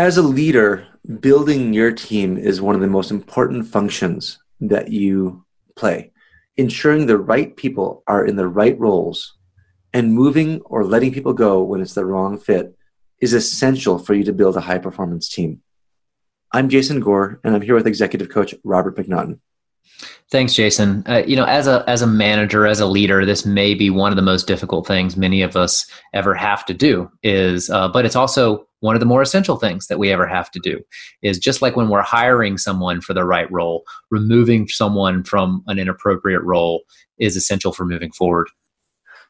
as a leader, building your team is one of the most important functions that you play. Ensuring the right people are in the right roles and moving or letting people go when it's the wrong fit is essential for you to build a high performance team. I'm Jason Gore, and I'm here with executive coach Robert McNaughton. Thanks, Jason. Uh, you know, as a as a manager, as a leader, this may be one of the most difficult things many of us ever have to do. Is uh, but it's also one of the more essential things that we ever have to do. Is just like when we're hiring someone for the right role, removing someone from an inappropriate role is essential for moving forward.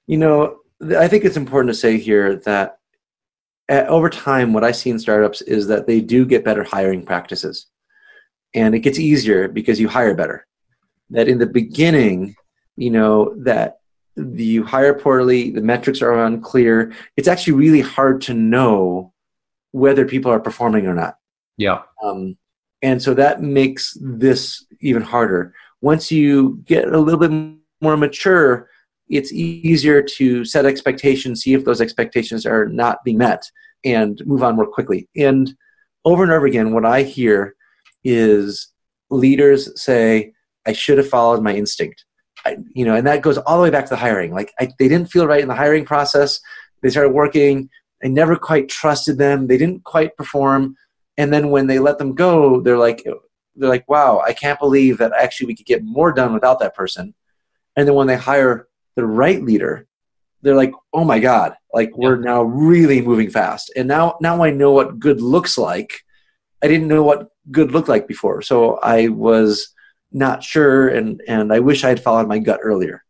You know, I think it's important to say here that at, uh, over time, what I see in startups is that they do get better hiring practices, and it gets easier because you hire better that in the beginning, you know, that you hire poorly, the metrics are unclear. It's actually really hard to know whether people are performing or not. Yeah. Um, and so that makes this even harder. Once you get a little bit more mature, it's easier to set expectations, see if those expectations are not being met, and move on more quickly. And over and over again, what I hear is leaders say, I should have followed my instinct. I, you know, and that goes all the way back to the hiring. Like I, they didn't feel right in the hiring process. They started working. I never quite trusted them. They didn't quite perform. And then when they let them go, they're like, they're like, wow, I can't believe that actually we could get more done without that person. And then when they hire the right leader, they're like, oh my God, like we're now really moving fast. And now, now I know what good looks like. I didn't know what good looked like before. So I was, not sure and and I wish I had followed my gut earlier.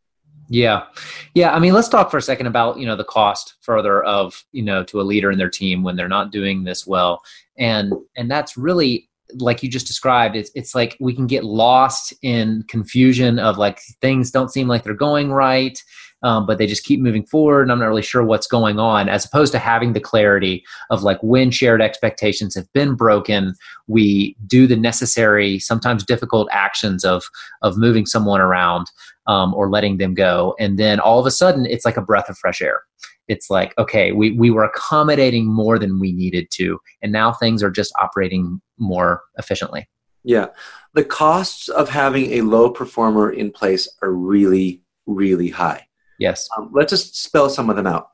Yeah. Yeah, I mean, let's talk for a second about, you know, the cost further of, you know, to a leader in their team when they're not doing this well. And and that's really like you just described it's it's like we can get lost in confusion of like things don't seem like they're going right um, but they just keep moving forward and i'm not really sure what's going on as opposed to having the clarity of like when shared expectations have been broken we do the necessary sometimes difficult actions of of moving someone around um, or letting them go. And then all of a sudden it's like a breath of fresh air. It's like okay we, we were accommodating more than we needed to and now things are just operating more efficiently. Yeah. The costs of having a low performer in place are really really high Yes. Um, let's just spell some of them out.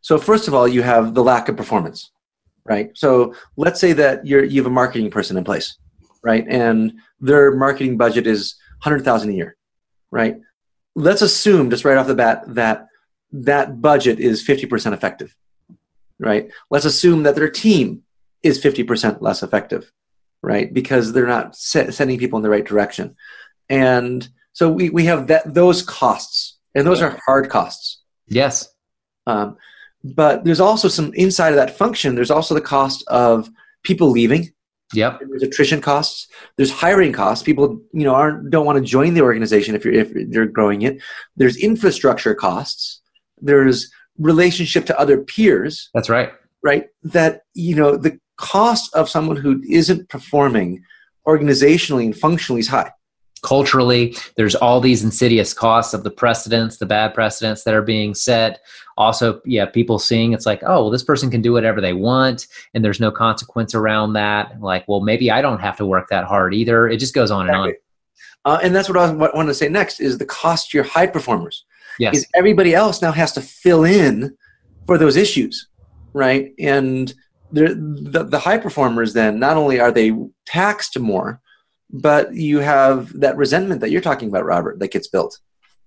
So first of all, you have the lack of performance, right? So let's say that you're you have a marketing person in place, right? And their marketing budget is hundred thousand a year, right? Let's assume just right off the bat that that budget is fifty percent effective, right? Let's assume that their team is fifty percent less effective, right? Because they're not sending people in the right direction, and so we we have that those costs and those are hard costs. Yes. Um, but there's also some inside of that function. There's also the cost of people leaving. Yep. There's attrition costs. There's hiring costs. People, you know, aren't don't want to join the organization if you're if you're growing it. There's infrastructure costs. There's relationship to other peers. That's right. Right. That you know the cost of someone who isn't performing organizationally and functionally is high culturally. There's all these insidious costs of the precedents the bad precedents that are being set. Also yeah people seeing it's like oh well this person can do whatever they want and there's no consequence around that. Like well maybe i don't have to work that hard either. It just goes on exactly. and on. Uh, and that's what i want to say next is the cost to your high performers. Yes. is everybody else now has to fill in for those issues right? And the, the high performers then not only are they taxed more but you have that resentment that you're talking about, Robert, that gets built.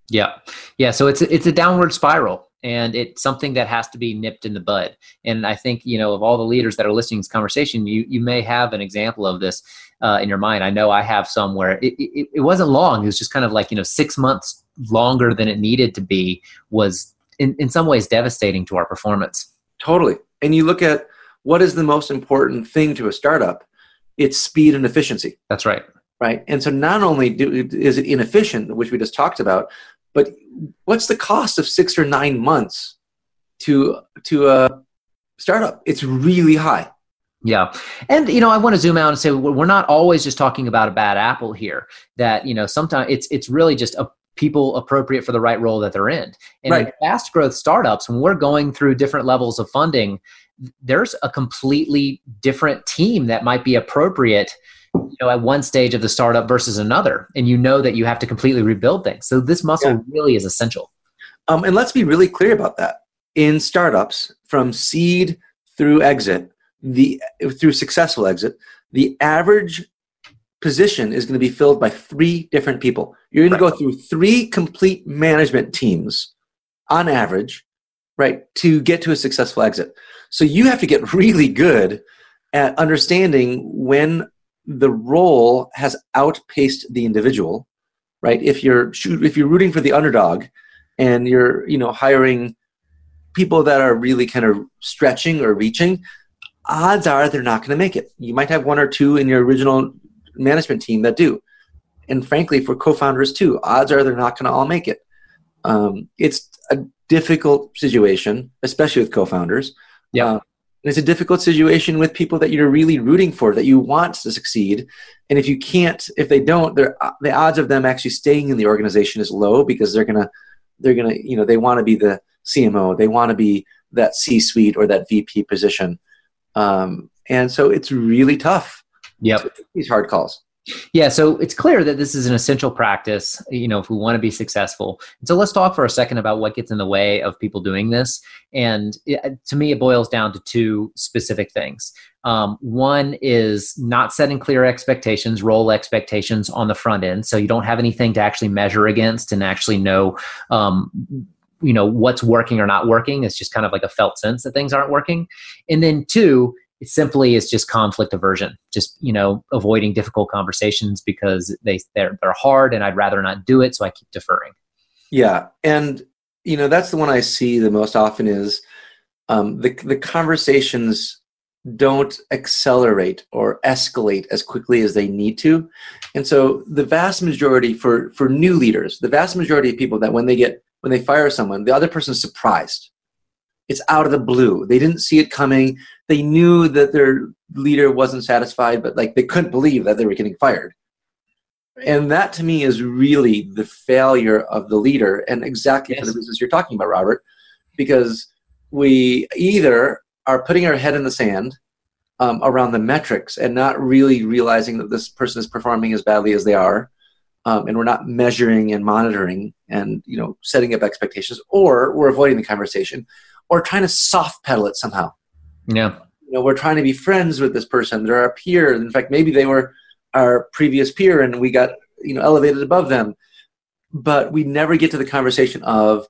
Yeah, yeah. So it's a, it's a downward spiral, and it's something that has to be nipped in the bud. And I think you know of all the leaders that are listening to this conversation, you you may have an example of this uh, in your mind. I know I have some where it, it, it wasn't long; it was just kind of like you know six months longer than it needed to be. Was in in some ways devastating to our performance. Totally. And you look at what is the most important thing to a startup? It's speed and efficiency. That's right right? And so not only do, is it inefficient, which we just talked about, but what's the cost of six or nine months to to uh, a startup? It's really high. Yeah. And, you know, I want to zoom out and say we're not always just talking about a bad apple here. That, you know, sometimes it's it's really just a people appropriate for the right role that they're in. And right. in fast growth startups, when we're going through different levels of funding, there's a completely different team that might be appropriate you know at one stage of the startup versus another and you know that you have to completely rebuild things. So this muscle yeah. really is essential. Um, and let's be really clear about that. In startups from seed through exit the through successful exit the average position is going to be filled by three different people. You're going to go through three complete management teams on average right to get to a successful exit. So you have to get really good at understanding when the role has outpaced the individual right? If you're if you're rooting for the underdog and you're you know hiring people that are really kind of stretching or reaching odds are they're not going to make it. You might have one or two in your original management team that do. And frankly for co-founders too odds are they're not going to all make it. Um, it's a difficult situation especially with co-founders. Yeah. Uh, and it's a difficult situation with people that you're really rooting for, that you want to succeed. And if you can't, if they don't, the odds of them actually staying in the organization is low because they're gonna, they're gonna, you know, they want to be the CMO, they want to be that C-suite or that VP position, um, and so it's really tough. Yep, these hard calls. Yeah, so it's clear that this is an essential practice, you know, if we want to be successful. And so let's talk for a second about what gets in the way of people doing this. And it, to me, it boils down to two specific things. Um, one is not setting clear expectations, role expectations on the front end. So you don't have anything to actually measure against and actually know um, you know what's working or not working it's just kind of like a felt sense that things aren't working and then two it simply is just conflict aversion just you know avoiding difficult conversations because they they're, they're hard and i'd rather not do it so i keep deferring. Yeah and you know that's the one i see the most often is um, the, the conversations don't accelerate or escalate as quickly as they need to. And so the vast majority for for new leaders the vast majority of people that when they get when they fire someone the other person's surprised it's out of the blue they didn't see it coming they knew that their leader wasn't satisfied, but like they couldn't believe that they were getting fired. And that to me is really the failure of the leader, and exactly yes. for the reasons you're talking about, Robert, because we either are putting our head in the sand um, around the metrics and not really realizing that this person is performing as badly as they are, um, and we're not measuring and monitoring and you know setting up expectations, or we're avoiding the conversation, or trying to soft pedal it somehow. Yeah. You know, we're trying to be friends with this person. They're our peer. In fact, maybe they were our previous peer and we got, you know, elevated above them. But we never get to the conversation of,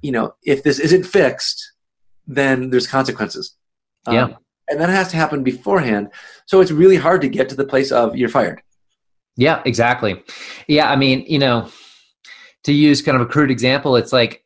you know, if this isn't fixed, then there's consequences. Um, yeah. Um, and that has to happen beforehand. So it's really hard to get to the place of you're fired. Yeah, exactly. Yeah, I mean, you know, to use kind of a crude example, it's like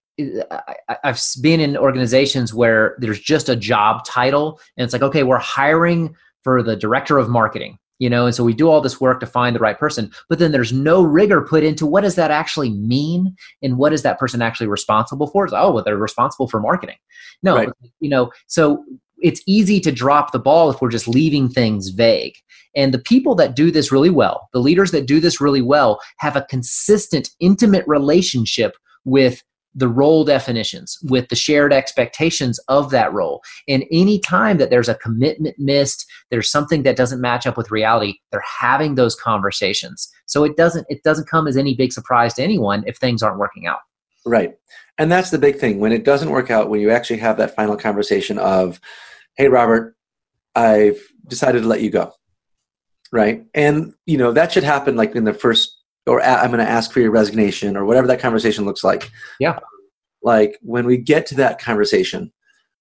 I've been in organizations where there's just a job title, and it's like, okay, we're hiring for the director of marketing, you know, and so we do all this work to find the right person, but then there's no rigor put into what does that actually mean, and what is that person actually responsible for? It's, oh, well, they're responsible for marketing. No, right. you know, so it's easy to drop the ball if we're just leaving things vague. And the people that do this really well, the leaders that do this really well, have a consistent, intimate relationship with the role definitions with the shared expectations of that role. And any time that there's a commitment missed there's something that doesn't match up with reality they're having those conversations. So it doesn't it doesn't come as any big surprise to anyone if things aren't working out. Right. And that's the big thing. When it doesn't work out when you actually have that final conversation of hey robert i've decided to let you go. Right? And you know that should happen like in the first or I'm going to ask for your resignation or whatever that conversation looks like. Yeah. Like when we get to that conversation,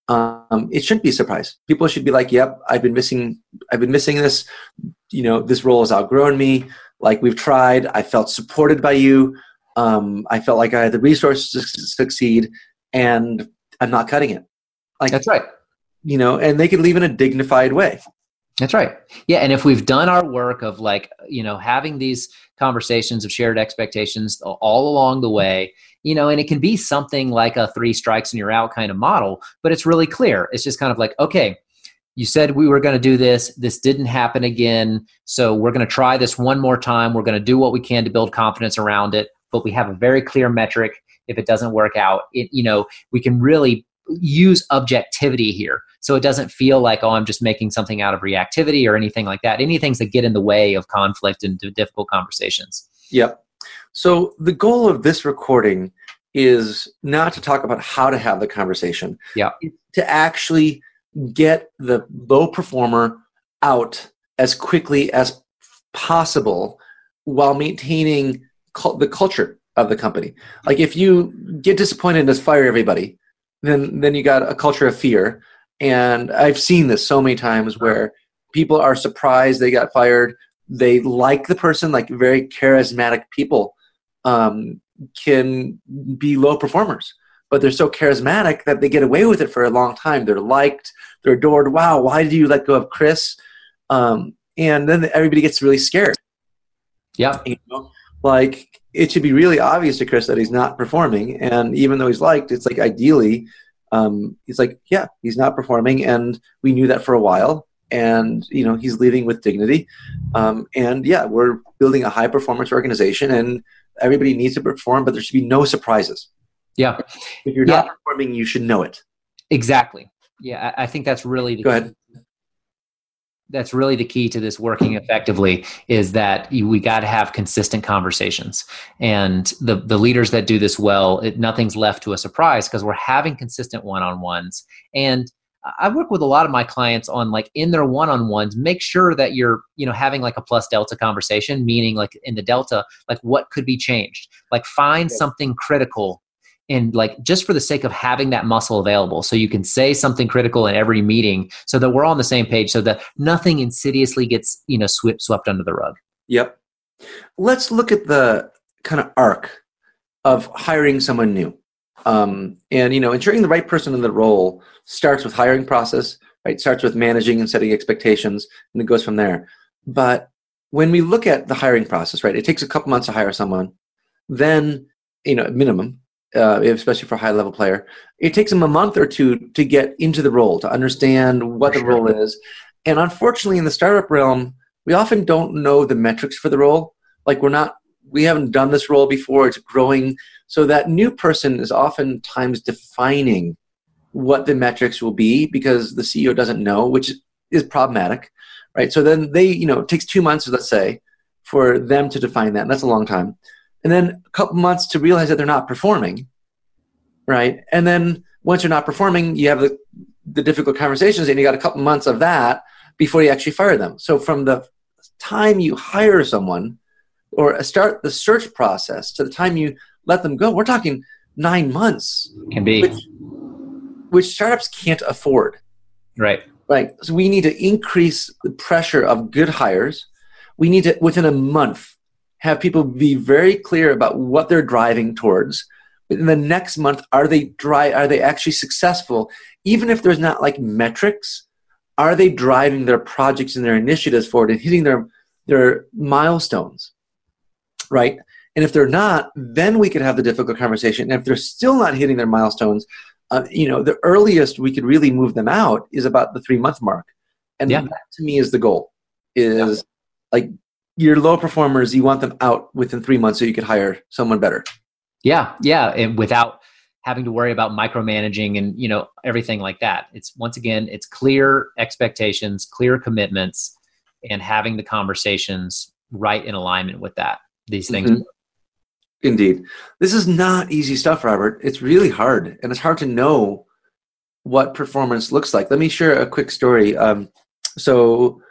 um, it shouldn't be a surprise. People should be like, "Yep, I've been missing. I've been missing this. You know, this role has outgrown me. Like we've tried. I felt supported by you. Um, I felt like I had the resources to succeed, and I'm not cutting it. Like that's right. You know, and they can leave in a dignified way. That's right. Yeah, and if we've done our work of like, you know, having these conversations of shared expectations all along the way, you know, and it can be something like a three strikes and you're out kind of model, but it's really clear. It's just kind of like, okay, you said we were going to do this. This didn't happen again. So we're going to try this one more time. We're going to do what we can to build confidence around it, but we have a very clear metric. If it doesn't work out, it, you know, we can really use objectivity here. So it doesn't feel like oh i'm just making something out of reactivity or anything like that. Any things that get in the way of conflict and difficult conversations. Yep. So the goal of this recording is not to talk about how to have the conversation. Yeah. To actually get the low performer out as quickly as possible while maintaining the culture of the company. Like if you get disappointed and just fire everybody, then then you got a culture of fear. And I've seen this so many times where people are surprised they got fired. They like the person, like very charismatic people um, can be low performers, but they're so charismatic that they get away with it for a long time. They're liked, they're adored. Wow, why did you let go of Chris? Um, and then everybody gets really scared. Yeah. You know? Like it should be really obvious to Chris that he's not performing. And even though he's liked, it's like ideally, um, he's like, yeah, he's not performing. And we knew that for a while. And, you know, he's leaving with dignity. Um, and yeah, we're building a high performance organization and everybody needs to perform, but there should be no surprises. Yeah. If you're yeah. not performing, you should know it. Exactly. Yeah. I think that's really the Go ahead that's really the key to this working effectively is that you, we got to have consistent conversations. And the the leaders that do this well it, nothing's left to a surprise because we're having consistent one-on-ones. And I work with a lot of my clients on like in their one-on-ones make sure that you're you know having like a plus delta conversation meaning like in the delta like what could be changed? Like find something critical and like just for the sake of having that muscle available so you can say something critical in every meeting so that we're all on the same page so that nothing insidiously gets you know swept swept under the rug. Yep. Let's look at the kind of arc of hiring someone new. Um, and you know ensuring the right person in the role starts with hiring process right? Starts with managing and setting expectations and it goes from there. But when we look at the hiring process right it takes a couple months to hire someone then you know minimum uh, especially for a high level player, it takes them a month or two to get into the role, to understand what the role is. And unfortunately, in the startup realm, we often don't know the metrics for the role. Like we're not, we haven't done this role before. It's growing, so that new person is oftentimes defining what the metrics will be because the CEO doesn't know, which is problematic, right? So then they, you know, it takes two months, let's say, for them to define that, and that's a long time and then a couple months to realize that they're not performing right? And then once you're not performing you have the, the difficult conversations and you got a couple months of that before you actually fire them. So from the time you hire someone or start the search process to the time you let them go we're talking nine months. Can be. Which, which startups can't afford. Right. Right. So we need to increase the pressure of good hires. We need to within a month have people be very clear about what they're driving towards. In the next month, are they dry? Are they actually successful? Even if there's not like metrics, are they driving their projects and their initiatives forward and hitting their their milestones? Right? And if they're not, then we could have the difficult conversation. And if they're still not hitting their milestones, uh, you know, the earliest we could really move them out is about the three month mark. And yeah. that to me is the goal. Is yeah. like your low performers, you want them out within three months so you could hire someone better. Yeah, yeah, and without having to worry about micromanaging and you know everything like that. It's once again, it's clear expectations, clear commitments, and having the conversations right in alignment with that. These things. Mm-hmm. Indeed, this is not easy stuff, Robert. It's really hard, and it's hard to know what performance looks like. Let me share a quick story. Um, so,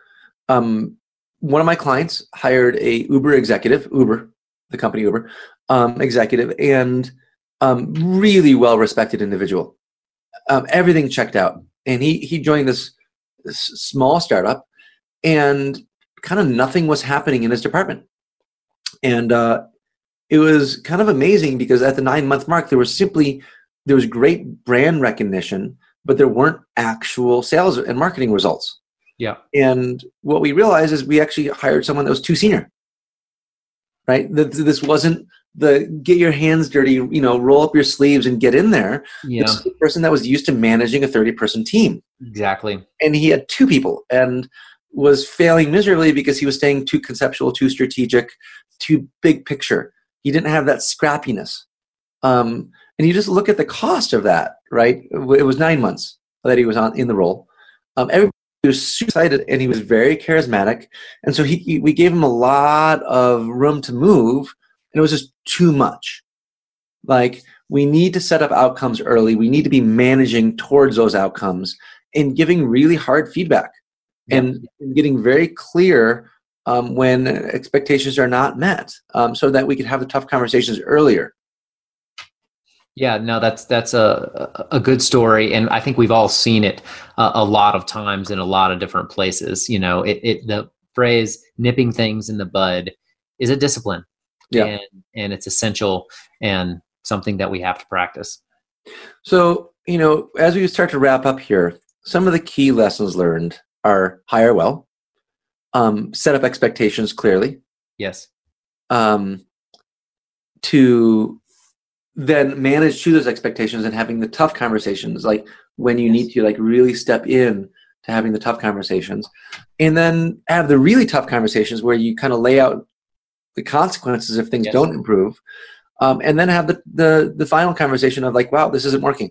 um, one of my clients hired a Uber executive, Uber, the company Uber, um, executive, and um, really well respected individual. Um, everything checked out, and he he joined this, this small startup, and kind of nothing was happening in his department, and uh, it was kind of amazing because at the nine month mark there was simply there was great brand recognition, but there weren't actual sales and marketing results. Yeah. And what we realized is we actually hired someone that was too senior. Right? This wasn't the get your hands dirty, you know, roll up your sleeves and get in there. Yeah. This the person that was used to managing a 30 person team. Exactly. And he had two people and was failing miserably because he was staying too conceptual, too strategic, too big picture. He didn't have that scrappiness. Um, and you just look at the cost of that, right? It was nine months that he was on in the role. Um, everybody was super excited, and he was very charismatic, and so he, he we gave him a lot of room to move, and it was just too much. Like we need to set up outcomes early. We need to be managing towards those outcomes and giving really hard feedback and getting very clear um, when expectations are not met um, so that we can have the tough conversations earlier yeah no that's that's a a good story and i think we've all seen it uh, a lot of times in a lot of different places you know it, it the phrase nipping things in the bud is a discipline yeah. and and it's essential and something that we have to practice so you know as we start to wrap up here some of the key lessons learned are hire well, um, set up expectations clearly. Yes. Um, to then manage to those expectations and having the tough conversations, like when you yes. need to like really step in to having the tough conversations, and then have the really tough conversations where you kind of lay out the consequences if things yes. don't improve, um, and then have the, the the final conversation of like, wow, this isn't working.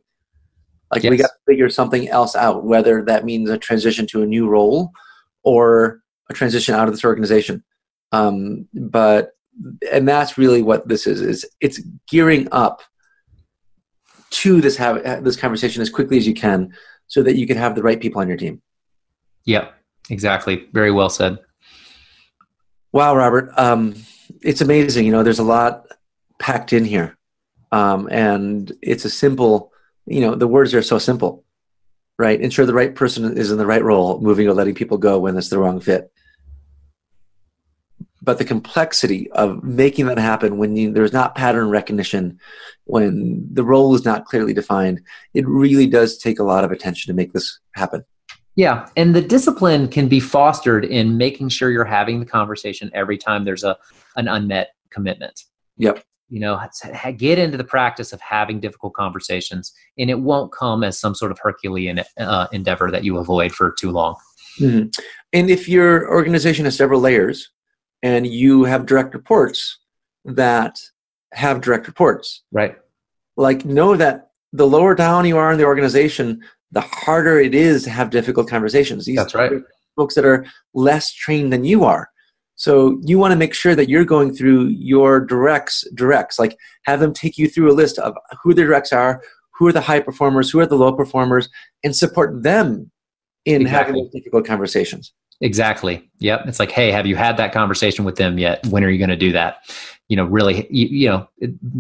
Like yes. we got to figure something else out, whether that means a transition to a new role or a transition out of this organization. Um, but and that's really what this is is it's gearing up to this have this conversation as quickly as you can so that you can have the right people on your team. Yep, exactly. Very well said. Wow, Robert. Um, it's amazing. You know, there's a lot packed in here. Um, and it's a simple you know the words are so simple right ensure the right person is in the right role moving or letting people go when it's the wrong fit but the complexity of making that happen when you, there's not pattern recognition when the role is not clearly defined it really does take a lot of attention to make this happen. Yeah and the discipline can be fostered in making sure you're having the conversation every time there's a an unmet commitment. Yep. You know get into the practice of having difficult conversations and it won't come as some sort of herculean uh, endeavor that you avoid for too long. Mm-hmm. and if your organization has several layers and you have direct reports that have direct reports. Right. Like know that the lower down you are in the organization the harder it is to have difficult conversations. These that's right. folks that are less trained than you are. So you want to make sure that you're going through your directs, directs, like have them take you through a list of who the directs are, who are the high performers, who are the low performers, and support them in exactly. having difficult conversations. Exactly. Yep. It's like, hey, have you had that conversation with them yet? When are you going to do that? You know, really, you, you know,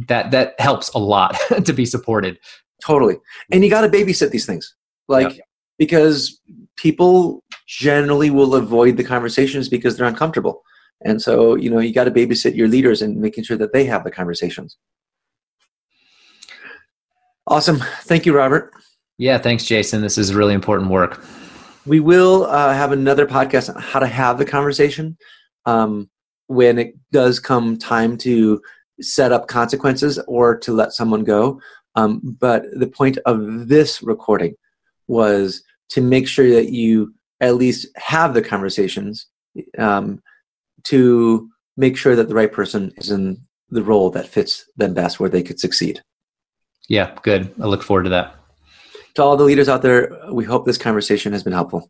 that that helps a lot to be supported. Totally. And you got to babysit these things, like yep. because people generally will avoid the conversations because they're uncomfortable. And so, you know, you got to babysit your leaders and making sure that they have the conversations. Awesome. Thank you, Robert. Yeah, thanks, Jason. This is really important work. We will uh, have another podcast on how to have the conversation um, when it does come time to set up consequences or to let someone go. Um, but the point of this recording was to make sure that you at least have the conversations um, to make sure that the right person is in the role that fits them best where they could succeed. Yeah, good. I look forward to that. To all the leaders out there, we hope this conversation has been helpful.